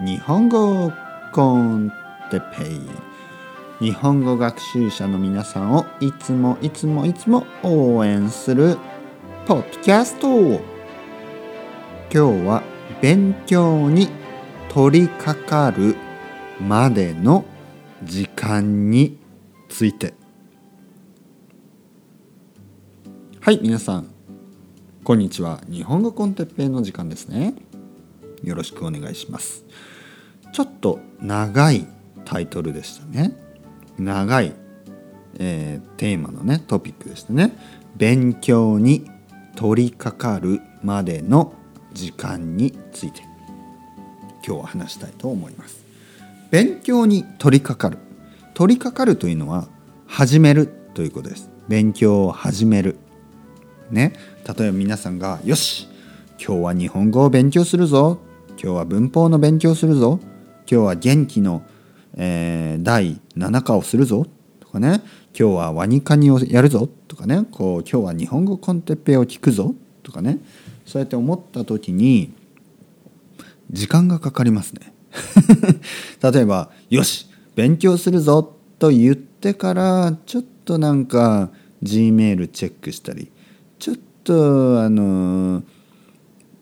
日本語コンテペイ。日本語学習者の皆さんをいつもいつもいつも応援するポッドキャスト。今日は勉強に取り掛かるまでの時間について。はい皆さん。こんにちは。日本語コンテッペイの時間ですね。よろしくお願いします。ちょっと長いタイトルでしたね。長い、えー、テーマのねトピックでしたね。勉強に取り掛かるまでの時間について。今日は話したいと思います。勉強に取り掛かる。取り掛かるというのは始めるということです。勉強を始める。ね。例えば皆さんが「よし今日は日本語を勉強するぞ。今日は文法の勉強するぞ。今日は元気の、えー、第7課をするぞ」とかね「今日はワニカニをやるぞ」とかね。こう「今日は日本語コンテッペを聞くぞ」とかね。そうやって思った時に時間がかかりますね。例えば「よし勉強するぞ」と言ってからちょっとなんか G メールチェックしたりちょっとあの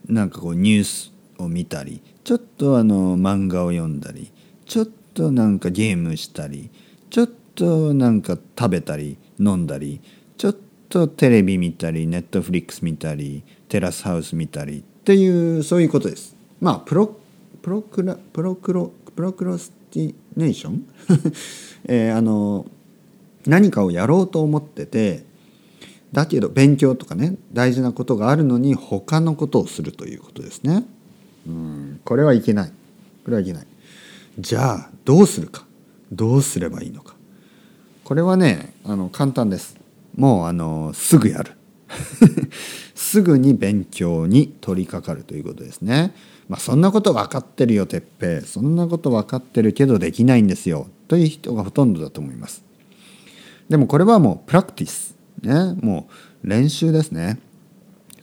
なんかこうニュースを見たりちょっとあの漫画を読んだりちょっとなんかゲームしたりちょっとなんか食べたり飲んだりちょっとテレビ見たりネットフリックス見たりテラスハウス見たりっていうそういうことです。まあプロプロクラプロクロプロクロスティネーション、えー、あの何かをやろうと思っててだけど勉強とかね大事なことがあるのに他のことをするということですね。うん。これはいけない。これはいけない。じゃあどうするか？どうすればいいのか？これはねあの簡単です。もうあのすぐやる。すぐに勉強に取り掛かるということですね。まあそんなこと分かってるよてっぺそんなこと分かってるけどできないんですよ。という人がほとんどだと思います。でもこれはもうプラクティス。ね、もう練習ですね。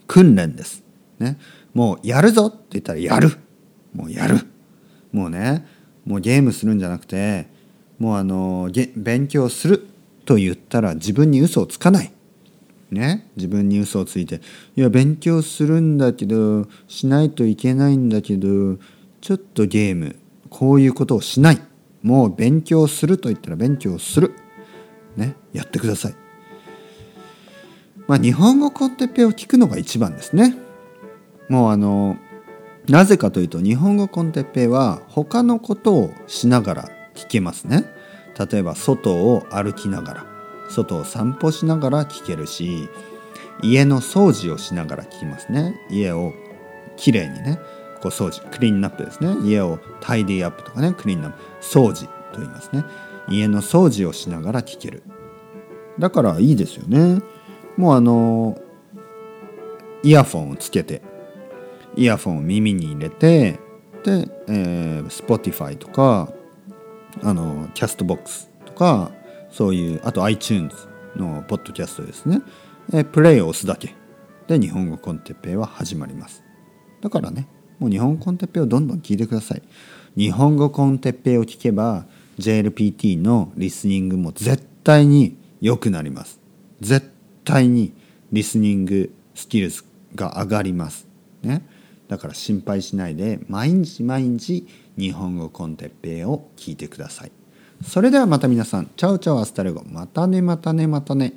訓練です、ね、もうやるぞって言ったらやる。もうやる。もうねもうゲームするんじゃなくてもうあの勉強すると言ったら自分に嘘をつかない。ね、自分に嘘をついていや勉強するんだけどしないといけないんだけどちょっとゲームこういうことをしない。もう勉強すると言ったら勉強する、ね、やってください。まあ、日本語コンテッペを聞くのが一番ですね。もうあのなぜかというと日本語コンテッペは他のことをしながら聞けますね。例えば外を歩きながら外を散歩しながら聞けるし家の掃除をしながら聞きますね。家をきれいにねこう掃除クリーンナップですね。家をタイディアップとかねクリーンナップ掃除と言いますね。家の掃除をしながら聞ける。だからいいですよね。もうあのイヤフォンをつけてイヤフォンを耳に入れてで、えー、Spotify とかあの Castbox とかそういうあと iTunes のポッドキャストですね、えー、プレイを押すだけ。で日本語 con テッペイは始まります。だからねもう日本語 con テッペイをどんどん聞いてください。日本語 con テッペイを聞けば JLPT のリスニングも絶対に良くなります。絶対に listening skills が上がります。ね、だから心配しないで毎日毎日日本語コンテッペイを聞いてください。それではまた皆さん、チャウチャウアスタルゴ。またねまたねまたね。